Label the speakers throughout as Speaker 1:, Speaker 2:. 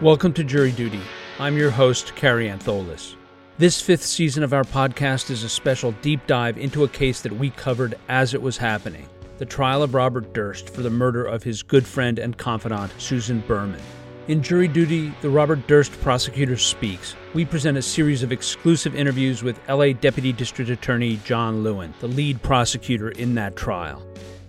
Speaker 1: Welcome to Jury Duty. I'm your host, Kerry Antholis. This fifth season of our podcast is a special deep dive into a case that we covered as it was happening the trial of Robert Durst for the murder of his good friend and confidant, Susan Berman. In Jury Duty, the Robert Durst prosecutor speaks. We present a series of exclusive interviews with LA Deputy District Attorney John Lewin, the lead prosecutor in that trial.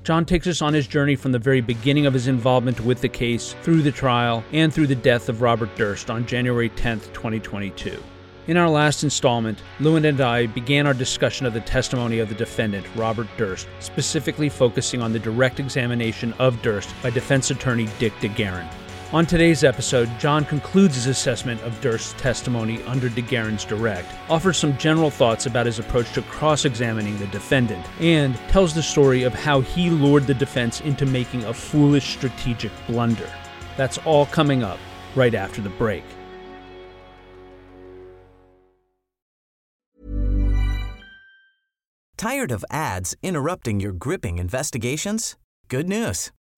Speaker 1: John takes us on his journey from the very beginning of his involvement with the case, through the trial, and through the death of Robert Durst on January 10, 2022. In our last installment, Lewin and I began our discussion of the testimony of the defendant, Robert Durst, specifically focusing on the direct examination of Durst by defense attorney Dick DeGuerin. On today's episode, John concludes his assessment of Durst's testimony under DeGuerin's direct, offers some general thoughts about his approach to cross examining the defendant, and tells the story of how he lured the defense into making a foolish strategic blunder. That's all coming up right after the break.
Speaker 2: Tired of ads interrupting your gripping investigations? Good news.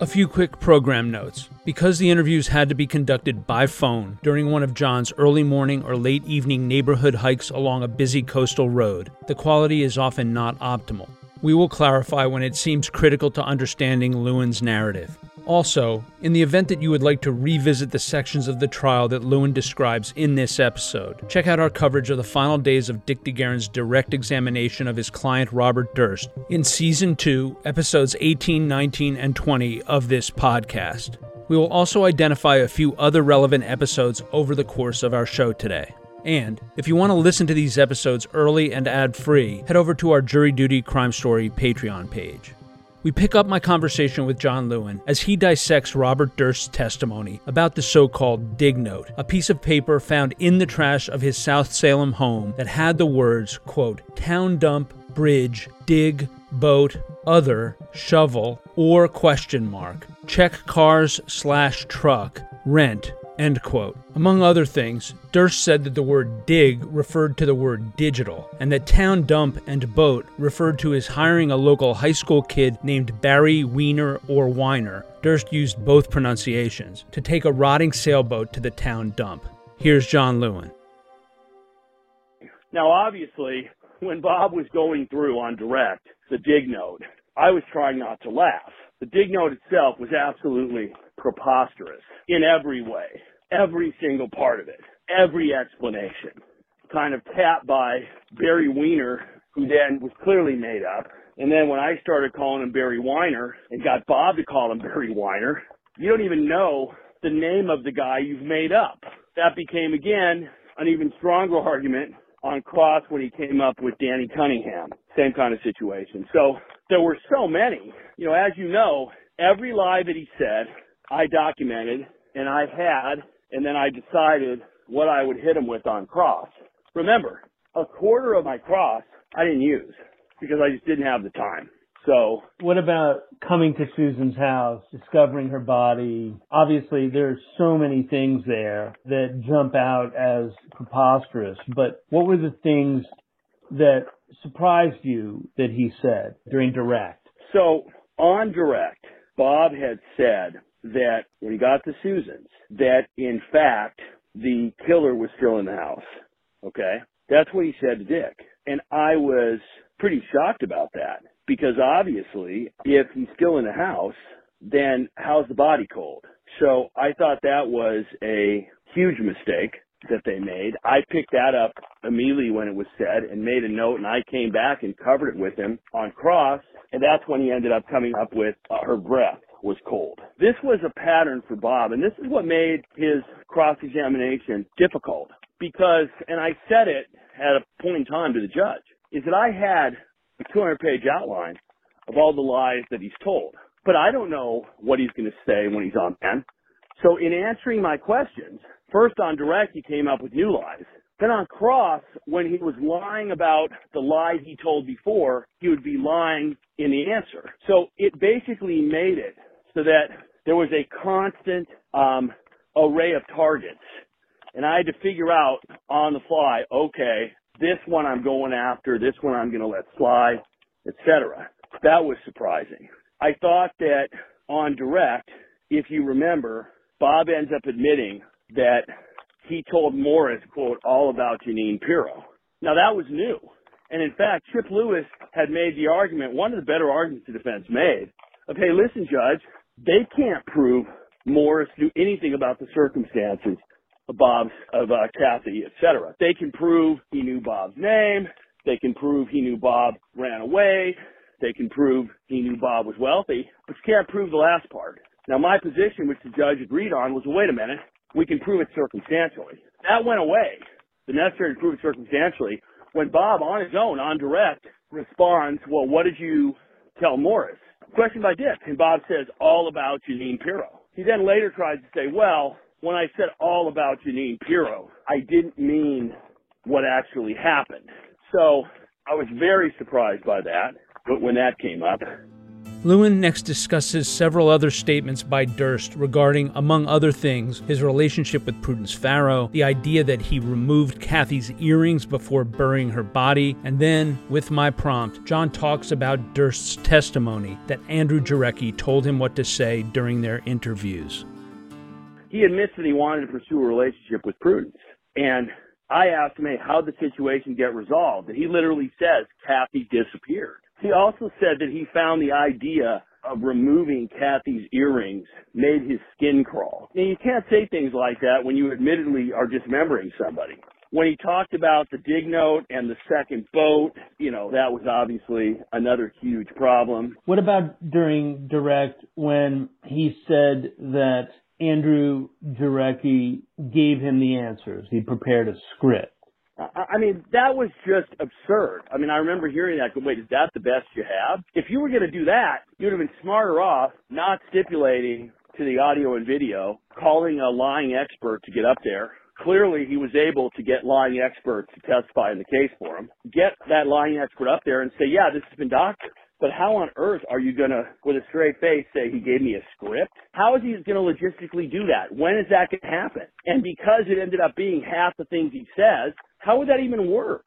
Speaker 1: A few quick program notes. Because the interviews had to be conducted by phone during one of John's early morning or late evening neighborhood hikes along a busy coastal road, the quality is often not optimal. We will clarify when it seems critical to understanding Lewin's narrative. Also, in the event that you would like to revisit the sections of the trial that Lewin describes in this episode, check out our coverage of the final days of Dick DeGuerin's direct examination of his client Robert Durst in Season 2, Episodes 18, 19, and 20 of this podcast. We will also identify a few other relevant episodes over the course of our show today. And if you want to listen to these episodes early and ad free, head over to our Jury Duty Crime Story Patreon page. We pick up my conversation with John Lewin as he dissects Robert Durst's testimony about the so called dig note, a piece of paper found in the trash of his South Salem home that had the words, quote, town dump, bridge, dig, boat, other, shovel, or question mark, check cars slash truck, rent, End quote. Among other things, Durst said that the word dig referred to the word digital, and that town dump and boat referred to his hiring a local high school kid named Barry Weiner or Weiner. Durst used both pronunciations to take a rotting sailboat to the town dump. Here's John Lewin.
Speaker 3: Now, obviously, when Bob was going through on direct the dig note, I was trying not to laugh. The dig note itself was absolutely preposterous in every way, every single part of it, every explanation. Kind of tapped by Barry Weiner, who then was clearly made up. And then when I started calling him Barry Weiner and got Bob to call him Barry Weiner, you don't even know the name of the guy you've made up. That became again an even stronger argument on cross when he came up with Danny Cunningham. Same kind of situation. So there were so many. You know, as you know, every lie that he said, I documented and I had, and then I decided what I would hit him with on cross. Remember, a quarter of my cross I didn't use because I just didn't have the time. So,
Speaker 4: what about coming to Susan's house, discovering her body? Obviously, there's so many things there that jump out as preposterous, but what were the things that surprised you that he said during direct?
Speaker 3: So, on direct, Bob had said that when he got to Susan's, that in fact the killer was still in the house. Okay? That's what he said to Dick. And I was pretty shocked about that because obviously if he's still in the house, then how's the body cold? So I thought that was a huge mistake that they made. I picked that up immediately when it was said and made a note and I came back and covered it with him on cross and that's when he ended up coming up with uh, her breath was cold. This was a pattern for Bob, and this is what made his cross-examination difficult. Because, and I said it at a point in time to the judge, is that I had a 200-page outline of all the lies that he's told. But I don't know what he's going to say when he's on pen. So in answering my questions, first on direct, he came up with new lies. Then on cross, when he was lying about the lie he told before, he would be lying in the answer. So it basically made it so that there was a constant um, array of targets. And I had to figure out on the fly, okay, this one I'm going after, this one I'm going to let slide, etc. That was surprising. I thought that on direct, if you remember, Bob ends up admitting that he told Morris, quote, all about Jeanine Pirro. Now that was new. And in fact, Chip Lewis had made the argument, one of the better arguments the defense made, of, hey, listen, Judge, they can't prove Morris knew anything about the circumstances of Bob's, of uh, Kathy, etc. They can prove he knew Bob's name. They can prove he knew Bob ran away. They can prove he knew Bob was wealthy, but you can't prove the last part. Now my position, which the judge agreed on, was, wait a minute, we can prove it circumstantially. That went away, the necessary to prove it circumstantially, when Bob, on his own, on direct, responds, well, what did you tell Morris? Question by Dick, and Bob says, all about Jeanine Pirro. He then later tries to say, well, when I said all about Jeanine Pirro, I didn't mean what actually happened. So I was very surprised by that But when that came up.
Speaker 1: Lewin next discusses several other statements by Durst regarding, among other things, his relationship with Prudence Farrow, the idea that he removed Kathy's earrings before burying her body, and then, with my prompt, John talks about Durst's testimony that Andrew Jarecki told him what to say during their interviews.
Speaker 3: He admits that he wanted to pursue a relationship with Prudence. And I asked him, hey, how'd the situation get resolved? And he literally says, Kathy disappeared. He also said that he found the idea of removing Kathy's earrings made his skin crawl. Now you can't say things like that when you admittedly are dismembering somebody. When he talked about the dig note and the second boat, you know, that was obviously another huge problem.
Speaker 4: What about during direct when he said that Andrew Jarecki gave him the answers? He prepared a script.
Speaker 3: I mean, that was just absurd. I mean, I remember hearing that. Wait, is that the best you have? If you were going to do that, you'd have been smarter off not stipulating to the audio and video, calling a lying expert to get up there. Clearly, he was able to get lying experts to testify in the case for him. Get that lying expert up there and say, yeah, this has been doctored. But how on earth are you going to, with a straight face, say he gave me a script? How is he going to logistically do that? When is that going to happen? And because it ended up being half the things he says, how would that even work?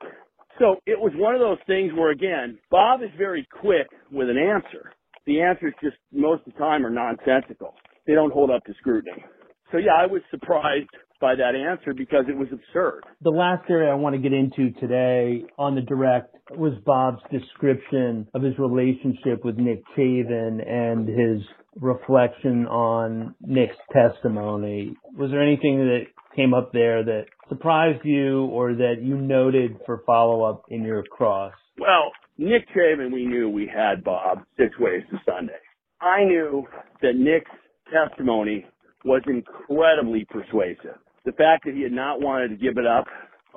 Speaker 3: So it was one of those things where, again, Bob is very quick with an answer. The answers just most of the time are nonsensical. They don't hold up to scrutiny. So yeah, I was surprised by that answer because it was absurd.
Speaker 4: The last area I want to get into today on the direct was Bob's description of his relationship with Nick Chavin and his reflection on Nick's testimony. Was there anything that came up there that surprised you or that you noted for follow up in your cross?
Speaker 3: Well, Nick Chavin, we knew we had Bob six ways to Sunday. I knew that Nick's testimony was incredibly persuasive the fact that he had not wanted to give it up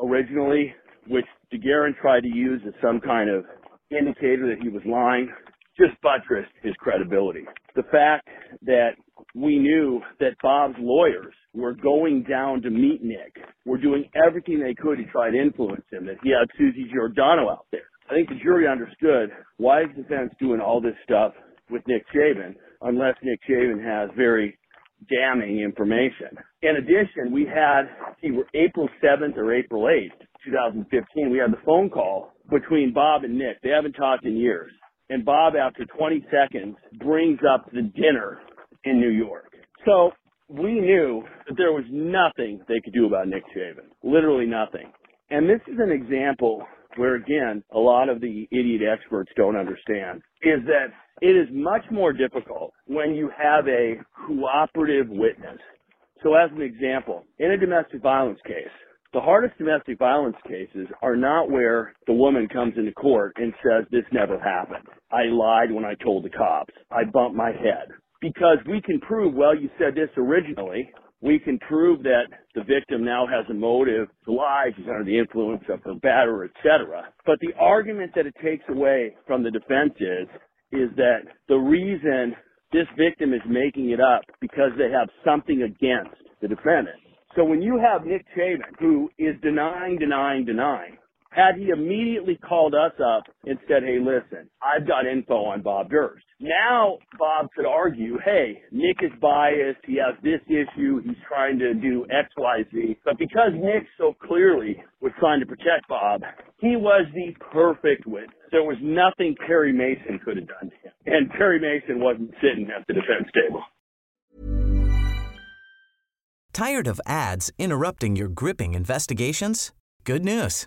Speaker 3: originally, which DeGuerin tried to use as some kind of indicator that he was lying, just buttressed his credibility. The fact that we knew that Bob's lawyers were going down to meet Nick, were doing everything they could to try to influence him, that he had Susie Giordano out there. I think the jury understood why is the defense doing all this stuff with Nick Chavin unless Nick Chavin has very damning information. In addition, we had, see, April 7th or April 8th, 2015, we had the phone call between Bob and Nick. They haven't talked in years. And Bob, after 20 seconds, brings up the dinner in New York. So we knew that there was nothing they could do about Nick Chavin. Literally nothing. And this is an example where again, a lot of the idiot experts don't understand, is that it is much more difficult when you have a cooperative witness. So as an example, in a domestic violence case, the hardest domestic violence cases are not where the woman comes into court and says, this never happened. I lied when I told the cops. I bumped my head. Because we can prove, well, you said this originally, we can prove that the victim now has a motive to lie, she's under the influence of her batterer, etc. But the argument that it takes away from the defense is, is that the reason this victim is making it up because they have something against the defendant. So when you have Nick Chavin, who is denying, denying, denying, had he immediately called us up and said, hey, listen, I've got info on Bob Durst. Now Bob could argue, hey, Nick is biased. He has this issue. He's trying to do X, Y, Z. But because Nick so clearly was trying to protect Bob, he was the perfect witness. There was nothing Perry Mason could have done to him. And Perry Mason wasn't sitting at the defense table.
Speaker 2: Tired of ads interrupting your gripping investigations? Good news.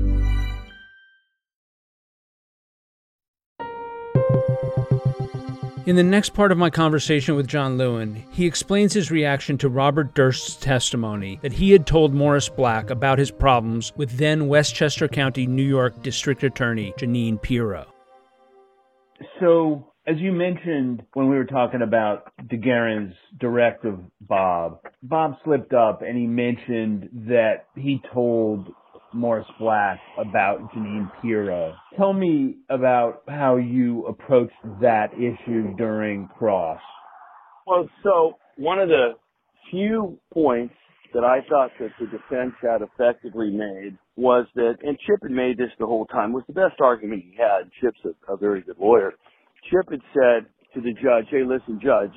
Speaker 1: In the next part of my conversation with John Lewin, he explains his reaction to Robert Durst's testimony that he had told Morris Black about his problems with then Westchester County, New York District Attorney Jeanine Pirro.
Speaker 4: So, as you mentioned when we were talking about DeGuerin's direct of Bob, Bob slipped up and he mentioned that he told Morris Black about Jeanine Pirro. Tell me about how you approached that issue during Cross.
Speaker 3: Well, so one of the few points that I thought that the defense had effectively made was that, and Chip had made this the whole time, was the best argument he had. Chip's a, a very good lawyer. Chip had said to the judge, hey, listen, judge,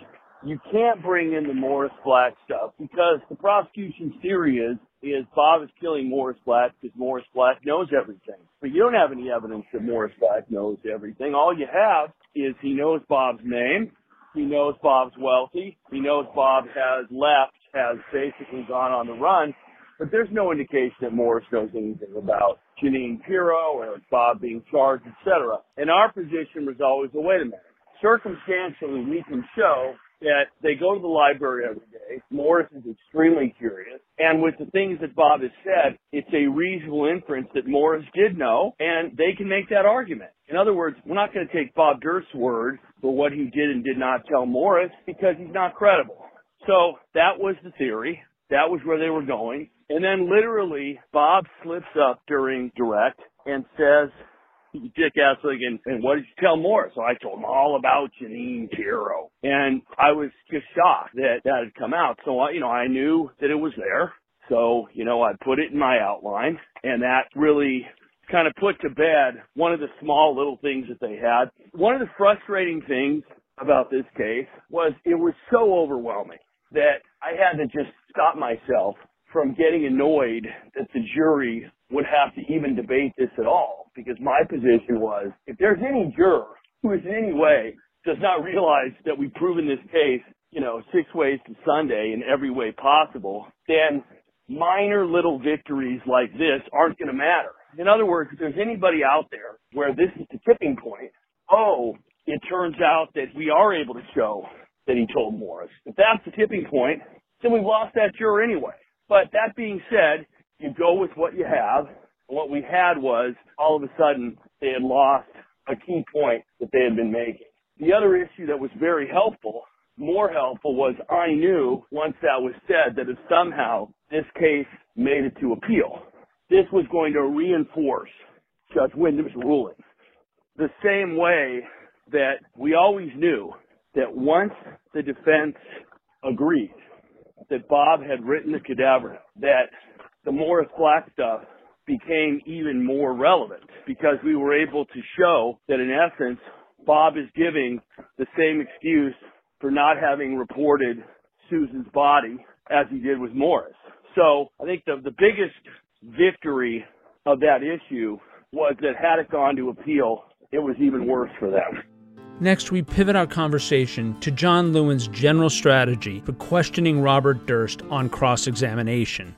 Speaker 3: you can't bring in the Morris Black stuff because the prosecution's theory is is Bob is killing Morris Black because Morris Black knows everything. But you don't have any evidence that Morris Black knows everything. All you have is he knows Bob's name. He knows Bob's wealthy. He knows Bob has left, has basically gone on the run. But there's no indication that Morris knows anything about Jeanine Pirro or Bob being charged, etc. And our position was always, well, wait a minute. Circumstantially, we can show that they go to the library every day. Morris is extremely curious. And with the things that Bob has said, it's a reasonable inference that Morris did know, and they can make that argument. In other words, we're not going to take Bob Durst's word for what he did and did not tell Morris because he's not credible. So that was the theory. That was where they were going. And then literally, Bob slips up during direct and says, Dick Essling and, and what did you tell Morris? So I told him all about Jeanine Pirro. And I was just shocked that that had come out. So, I, you know, I knew that it was there. So, you know, I put it in my outline and that really kind of put to bed one of the small little things that they had. One of the frustrating things about this case was it was so overwhelming that I had to just stop myself from getting annoyed that the jury would have to even debate this at all because my position was if there's any juror who is in any way does not realize that we've proven this case, you know, six ways to Sunday in every way possible, then minor little victories like this aren't going to matter. In other words, if there's anybody out there where this is the tipping point, oh, it turns out that we are able to show that he told Morris. If that's the tipping point, then we've lost that juror anyway. But that being said, you go with what you have. What we had was all of a sudden they had lost a key point that they had been making. The other issue that was very helpful, more helpful, was I knew once that was said that if somehow this case made it to appeal, this was going to reinforce Judge Windham's ruling. The same way that we always knew that once the defense agreed that Bob had written the cadaver, that the Morris Black stuff became even more relevant because we were able to show that in essence, Bob is giving the same excuse for not having reported Susan's body as he did with Morris. So I think the, the biggest victory of that issue was that had it gone to appeal, it was even worse for them.
Speaker 1: Next, we pivot our conversation to John Lewin's general strategy for questioning Robert Durst on cross examination.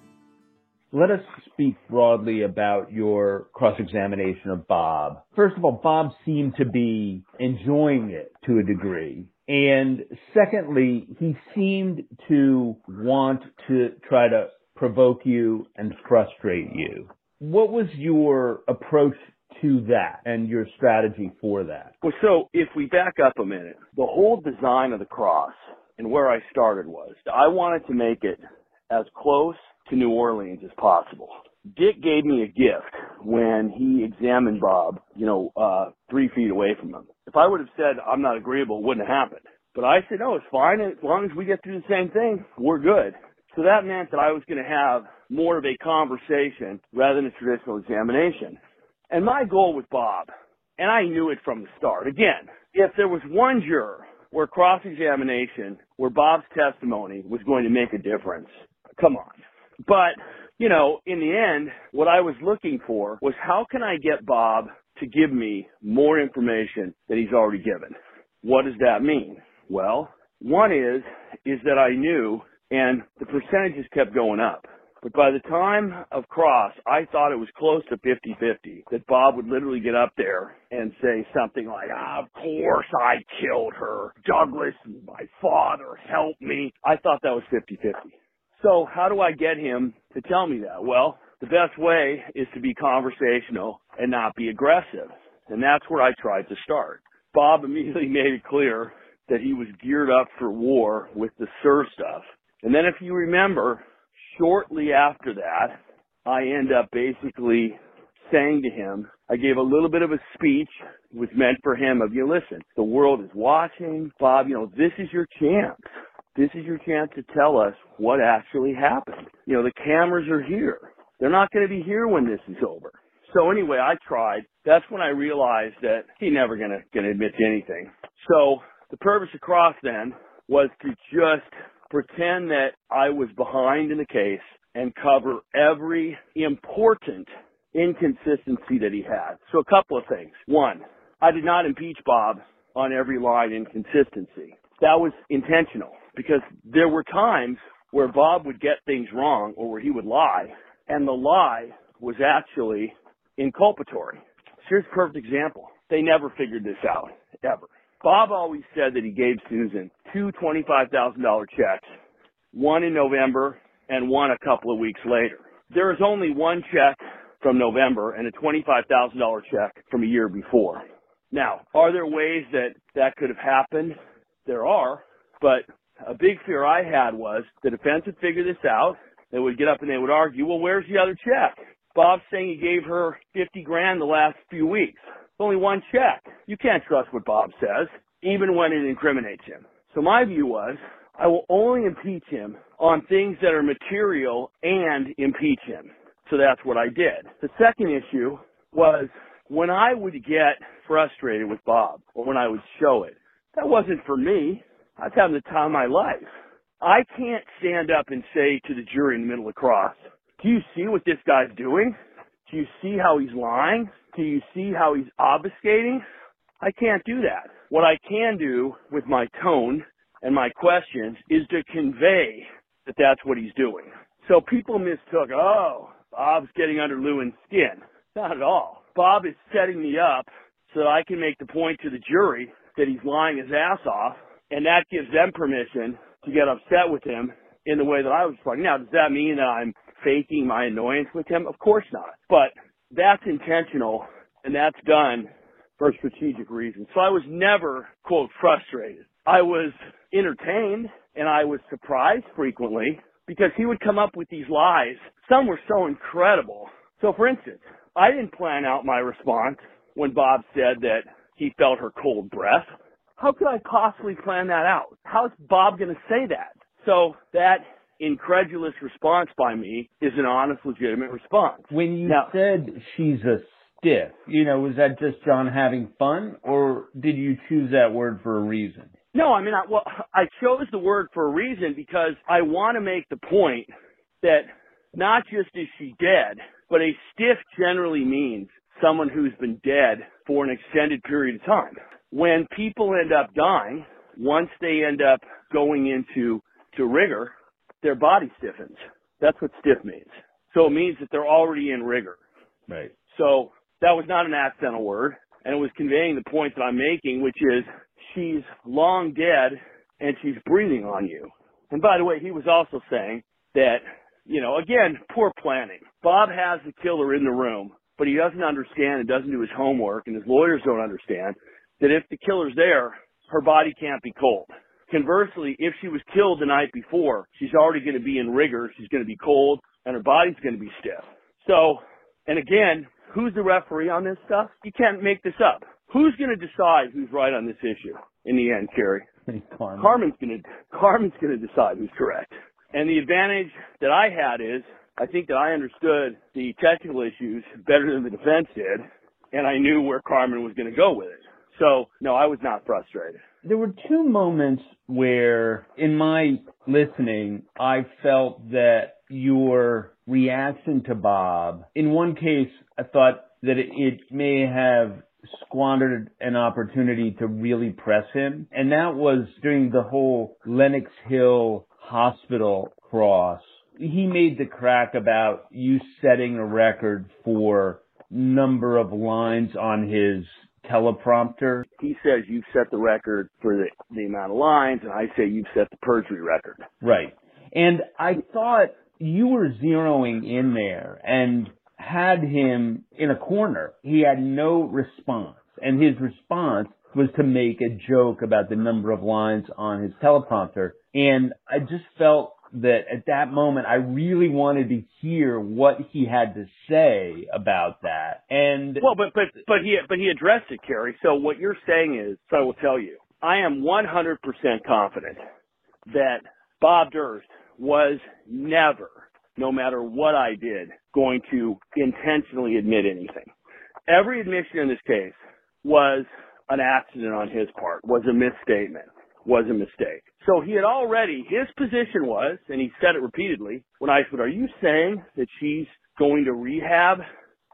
Speaker 4: Let us speak broadly about your cross examination of Bob. First of all, Bob seemed to be enjoying it to a degree. And secondly, he seemed to want to try to provoke you and frustrate you. What was your approach to that and your strategy for that?
Speaker 3: Well, so if we back up a minute, the whole design of the cross and where I started was I wanted to make it as close to New Orleans as possible. Dick gave me a gift when he examined Bob, you know, uh, three feet away from him. If I would have said I'm not agreeable, it wouldn't have happened. But I said, no, it's fine. As long as we get through the same thing, we're good. So that meant that I was going to have more of a conversation rather than a traditional examination. And my goal with Bob, and I knew it from the start, again, if there was one juror where cross-examination, where Bob's testimony was going to make a difference, come on. But, you know, in the end, what I was looking for was how can I get Bob to give me more information that he's already given? What does that mean? Well, one is, is that I knew and the percentages kept going up. But by the time of cross, I thought it was close to 50-50, that Bob would literally get up there and say something like, ah, of course I killed her. Douglas, my father, help me. I thought that was 50-50. So how do I get him to tell me that? Well, the best way is to be conversational and not be aggressive. And that's where I tried to start. Bob immediately made it clear that he was geared up for war with the SIR stuff. And then if you remember, shortly after that, I end up basically saying to him, I gave a little bit of a speech. Was meant for him of, you listen, the world is watching. Bob, you know, this is your chance. This is your chance to tell us what actually happened. You know, the cameras are here. They're not going to be here when this is over. So anyway, I tried. That's when I realized that he never gonna gonna admit to anything. So the purpose of cross then was to just pretend that I was behind in the case and cover every important inconsistency that he had. So a couple of things. One, I did not impeach Bob on every line inconsistency. That was intentional because there were times where Bob would get things wrong or where he would lie and the lie was actually inculpatory. So Here's a perfect example. They never figured this out, ever. Bob always said that he gave Susan two $25,000 checks, one in November and one a couple of weeks later. There is only one check from November and a $25,000 check from a year before. Now, are there ways that that could have happened? There are, but a big fear I had was the defense would figure this out. They would get up and they would argue, well, where's the other check? Bob's saying he gave her 50 grand the last few weeks. Only one check. You can't trust what Bob says, even when it incriminates him. So my view was, I will only impeach him on things that are material and impeach him. So that's what I did. The second issue was when I would get frustrated with Bob or when I would show it, that wasn't for me. I was having the time of my life. I can't stand up and say to the jury in the middle of cross, do you see what this guy's doing? Do you see how he's lying? Do you see how he's obfuscating? I can't do that. What I can do with my tone and my questions is to convey that that's what he's doing. So people mistook, oh, Bob's getting under Lewin's skin. Not at all. Bob is setting me up so that I can make the point to the jury that he's lying his ass off, and that gives them permission to get upset with him in the way that I was responding. Now, does that mean that I'm faking my annoyance with him? Of course not. But that's intentional and that's done for strategic reasons. So I was never, quote, frustrated. I was entertained and I was surprised frequently because he would come up with these lies. Some were so incredible. So for instance, I didn't plan out my response when Bob said that he felt her cold breath. How could I possibly plan that out? How's Bob going to say that? So that incredulous response by me is an honest, legitimate response.
Speaker 4: When you
Speaker 3: now,
Speaker 4: said she's a stiff, you know, was that just John having fun, or did you choose that word for a reason?
Speaker 3: No, I mean, I, well, I chose the word for a reason because I want to make the point that not just is she dead, but a stiff generally means someone who's been dead for an extended period of time. When people end up dying, once they end up going into to rigor, their body stiffens. That's what stiff means. So it means that they're already in rigor.
Speaker 4: Right.
Speaker 3: So that was not an accidental word, and it was conveying the point that I'm making, which is she's long dead and she's breathing on you. And by the way, he was also saying that, you know, again, poor planning. Bob has the killer in the room but he doesn't understand and doesn't do his homework and his lawyers don't understand that if the killer's there, her body can't be cold. Conversely, if she was killed the night before, she's already going to be in rigor, she's going to be cold, and her body's going to be stiff. So, and again, who's the referee on this stuff? You can't make this up. Who's going to decide who's right on this issue in the end, Kerry?
Speaker 4: Carmen.
Speaker 3: Carmen's going to Carmen's going to decide who's correct. And the advantage that I had is I think that I understood the technical issues better than the defense did, and I knew where Carmen was going to go with it. So, no, I was not frustrated.
Speaker 4: There were two moments where, in my listening, I felt that your reaction to Bob, in one case, I thought that it, it may have squandered an opportunity to really press him. And that was during the whole Lenox Hill hospital cross. He made the crack about you setting a record for number of lines on his teleprompter.
Speaker 3: He says you've set the record for the, the amount of lines, and I say you've set the perjury record.
Speaker 4: Right. And I thought you were zeroing in there and had him in a corner. He had no response. And his response was to make a joke about the number of lines on his teleprompter. And I just felt that at that moment I really wanted to hear what he had to say about that. And
Speaker 3: well, but but but he but he addressed it, Kerry. So what you're saying is, so I will tell you, I am 100% confident that Bob Durst was never, no matter what I did, going to intentionally admit anything. Every admission in this case was an accident on his part, was a misstatement, was a mistake. So he had already, his position was, and he said it repeatedly, when I said, are you saying that she's going to rehab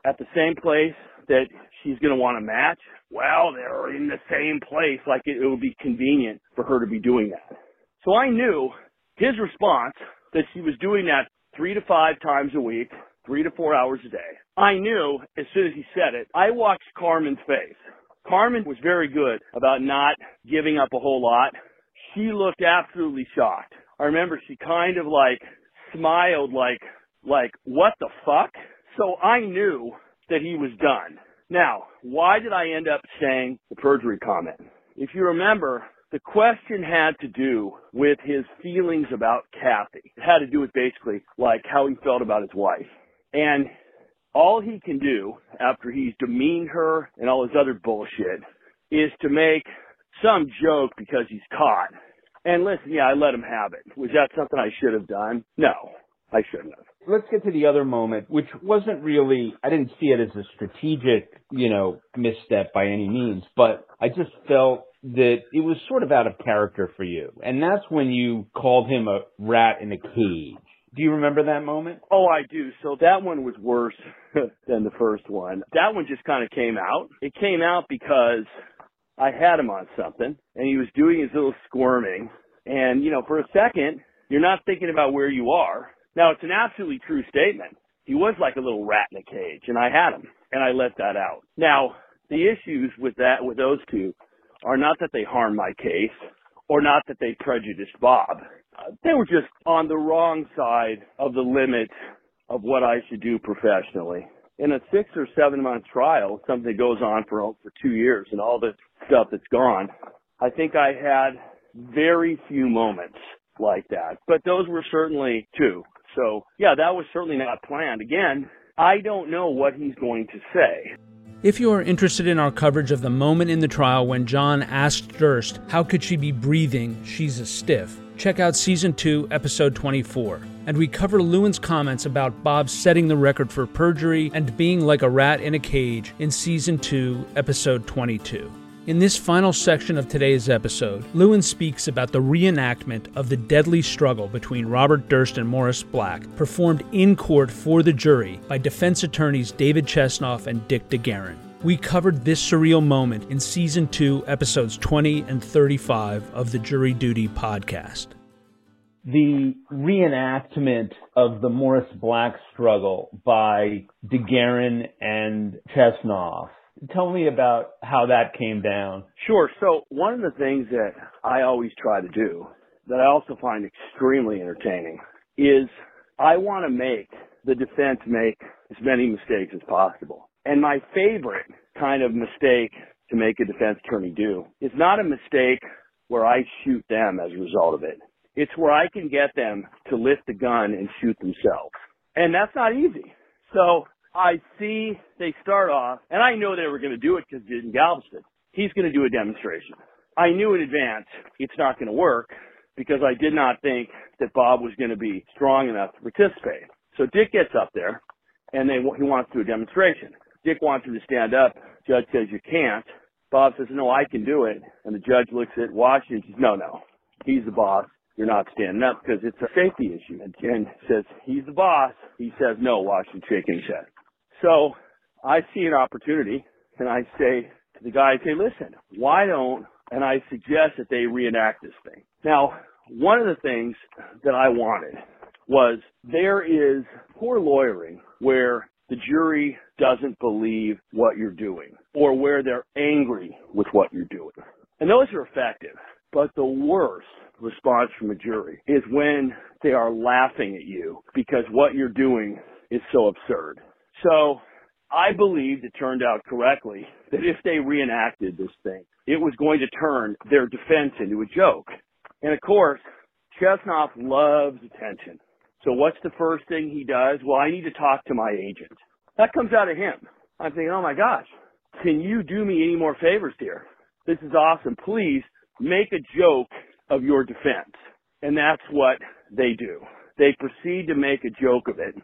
Speaker 3: at the same place that she's going to want to match? Well, they're in the same place, like it, it would be convenient for her to be doing that. So I knew his response that she was doing that three to five times a week, three to four hours a day. I knew as soon as he said it, I watched Carmen's face. Carmen was very good about not giving up a whole lot. She looked absolutely shocked. I remember she kind of like smiled like, like, what the fuck? So I knew that he was done. Now, why did I end up saying the perjury comment? If you remember, the question had to do with his feelings about Kathy. It had to do with basically like how he felt about his wife. And all he can do after he's demeaned her and all his other bullshit is to make some joke because he's caught. And listen, yeah, I let him have it. Was that something I should have done? No, I shouldn't have.
Speaker 4: Let's get to the other moment, which wasn't really, I didn't see it as a strategic, you know, misstep by any means, but I just felt that it was sort of out of character for you. And that's when you called him a rat in a cage. Do you remember that moment?
Speaker 3: Oh, I do. So that one was worse than the first one. That one just kind of came out. It came out because I had him on something and he was doing his little squirming. And, you know, for a second, you're not thinking about where you are. Now, it's an absolutely true statement. He was like a little rat in a cage and I had him and I let that out. Now, the issues with that, with those two are not that they harmed my case or not that they prejudiced Bob they were just on the wrong side of the limit of what I should do professionally. In a six or seven month trial, something that goes on for for two years and all the stuff that's gone, I think I had very few moments like that. But those were certainly two. So yeah, that was certainly not planned. Again, I don't know what he's going to say.
Speaker 1: If you are interested in our coverage of the moment in the trial when John asked Durst, how could she be breathing? She's a stiff check out Season 2, Episode 24. And we cover Lewin's comments about Bob setting the record for perjury and being like a rat in a cage in Season 2, Episode 22. In this final section of today's episode, Lewin speaks about the reenactment of the deadly struggle between Robert Durst and Morris Black, performed in court for the jury by defense attorneys David Chesnoff and Dick DeGuerin. We covered this surreal moment in Season 2, Episodes 20 and 35 of the Jury Duty podcast.
Speaker 4: The reenactment of the Morris Black struggle by DeGuerin and Chesnoff. Tell me about how that came down.
Speaker 3: Sure. So one of the things that I always try to do that I also find extremely entertaining is I want to make the defense make as many mistakes as possible. And my favorite kind of mistake to make a defense attorney do is not a mistake where I shoot them as a result of it. It's where I can get them to lift the gun and shoot themselves. And that's not easy. So I see they start off, and I know they were going to do it because in Galveston, he's going to do a demonstration. I knew in advance it's not going to work because I did not think that Bob was going to be strong enough to participate. So Dick gets up there and they, he wants to do a demonstration. Dick wants him to stand up. Judge says you can't. Bob says, no, I can do it. And the judge looks at Washington says, no, no, he's the boss. You're not standing up because it's a safety issue. And Jen says, he's the boss. He says, no, Washington shaking his head. So I see an opportunity and I say to the guy, say, listen, why don't, and I suggest that they reenact this thing. Now, one of the things that I wanted was there is poor lawyering where the jury doesn't believe what you're doing or where they're angry with what you're doing. And those are effective. But the worst response from a jury is when they are laughing at you because what you're doing is so absurd. So I believed it turned out correctly that if they reenacted this thing, it was going to turn their defense into a joke. And of course, Chesnoff loves attention. So what's the first thing he does? Well, I need to talk to my agent. That comes out of him. I'm thinking, oh my gosh, can you do me any more favors here? This is awesome. Please make a joke of your defense. And that's what they do. They proceed to make a joke of it.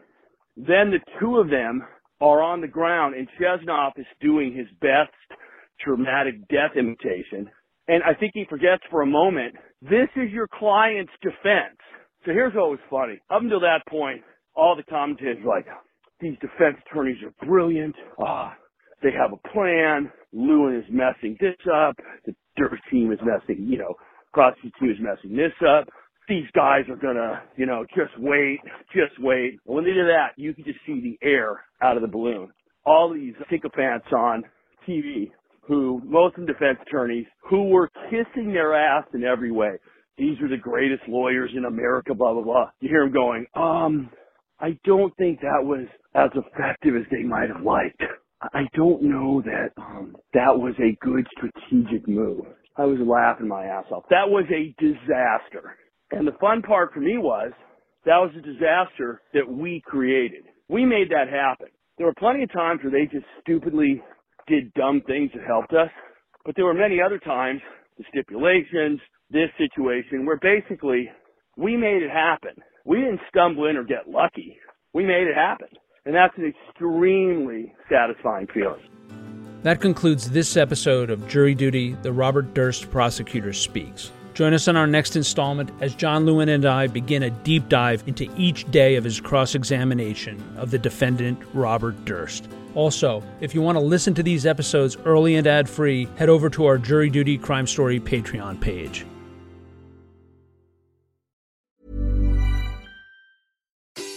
Speaker 3: Then the two of them are on the ground and Chesnoff is doing his best dramatic death imitation. And I think he forgets for a moment, this is your client's defense. So here's what was funny. Up until that point, all the commentators were like, these defense attorneys are brilliant. Ah, they have a plan. Lewin is messing this up. The dirt team is messing, you know, prosecution team is messing this up. These guys are gonna, you know, just wait, just wait. And when they did that, you could just see the air out of the balloon. All these sycophants on TV who, most of them defense attorneys, who were kissing their ass in every way. These are the greatest lawyers in America, blah, blah, blah. You hear them going, um, I don't think that was as effective as they might have liked. I don't know that um, that was a good strategic move. I was laughing my ass off. That was a disaster. And the fun part for me was that was a disaster that we created. We made that happen. There were plenty of times where they just stupidly did dumb things that helped us, but there were many other times, the stipulations, this situation, where basically we made it happen. We didn't stumble in or get lucky. We made it happen. And that's an extremely satisfying feeling.
Speaker 1: That concludes this episode of Jury Duty, the Robert Durst Prosecutor Speaks. Join us on our next installment as John Lewin and I begin a deep dive into each day of his cross examination of the defendant, Robert Durst. Also, if you want to listen to these episodes early and ad free, head over to our Jury Duty Crime Story Patreon page.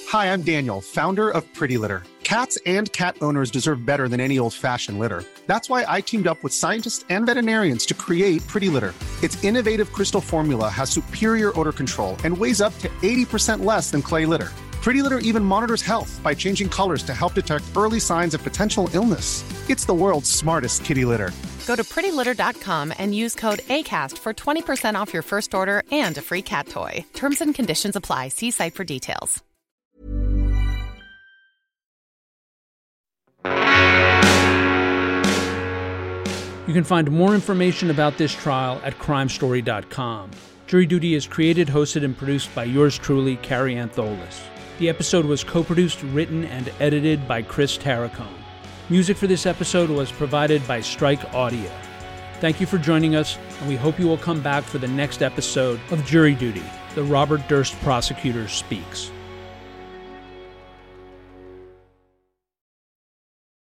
Speaker 5: Hi, I'm Daniel, founder of Pretty Litter. Cats and cat owners deserve better than any old fashioned litter. That's why I teamed up with scientists and veterinarians to create Pretty Litter. Its innovative crystal formula has superior odor control and weighs up to 80% less than clay litter. Pretty Litter even monitors health by changing colors to help detect early signs of potential illness. It's the world's smartest kitty litter.
Speaker 6: Go to prettylitter.com and use code ACAST for 20% off your first order and a free cat toy. Terms and conditions apply. See site for details.
Speaker 1: You can find more information about this trial at crimestory.com. Jury Duty is created, hosted, and produced by yours truly, Kerry Antholis. The episode was co produced, written, and edited by Chris Tarracone. Music for this episode was provided by Strike Audio. Thank you for joining us, and we hope you will come back for the next episode of Jury Duty, the Robert Durst Prosecutor Speaks.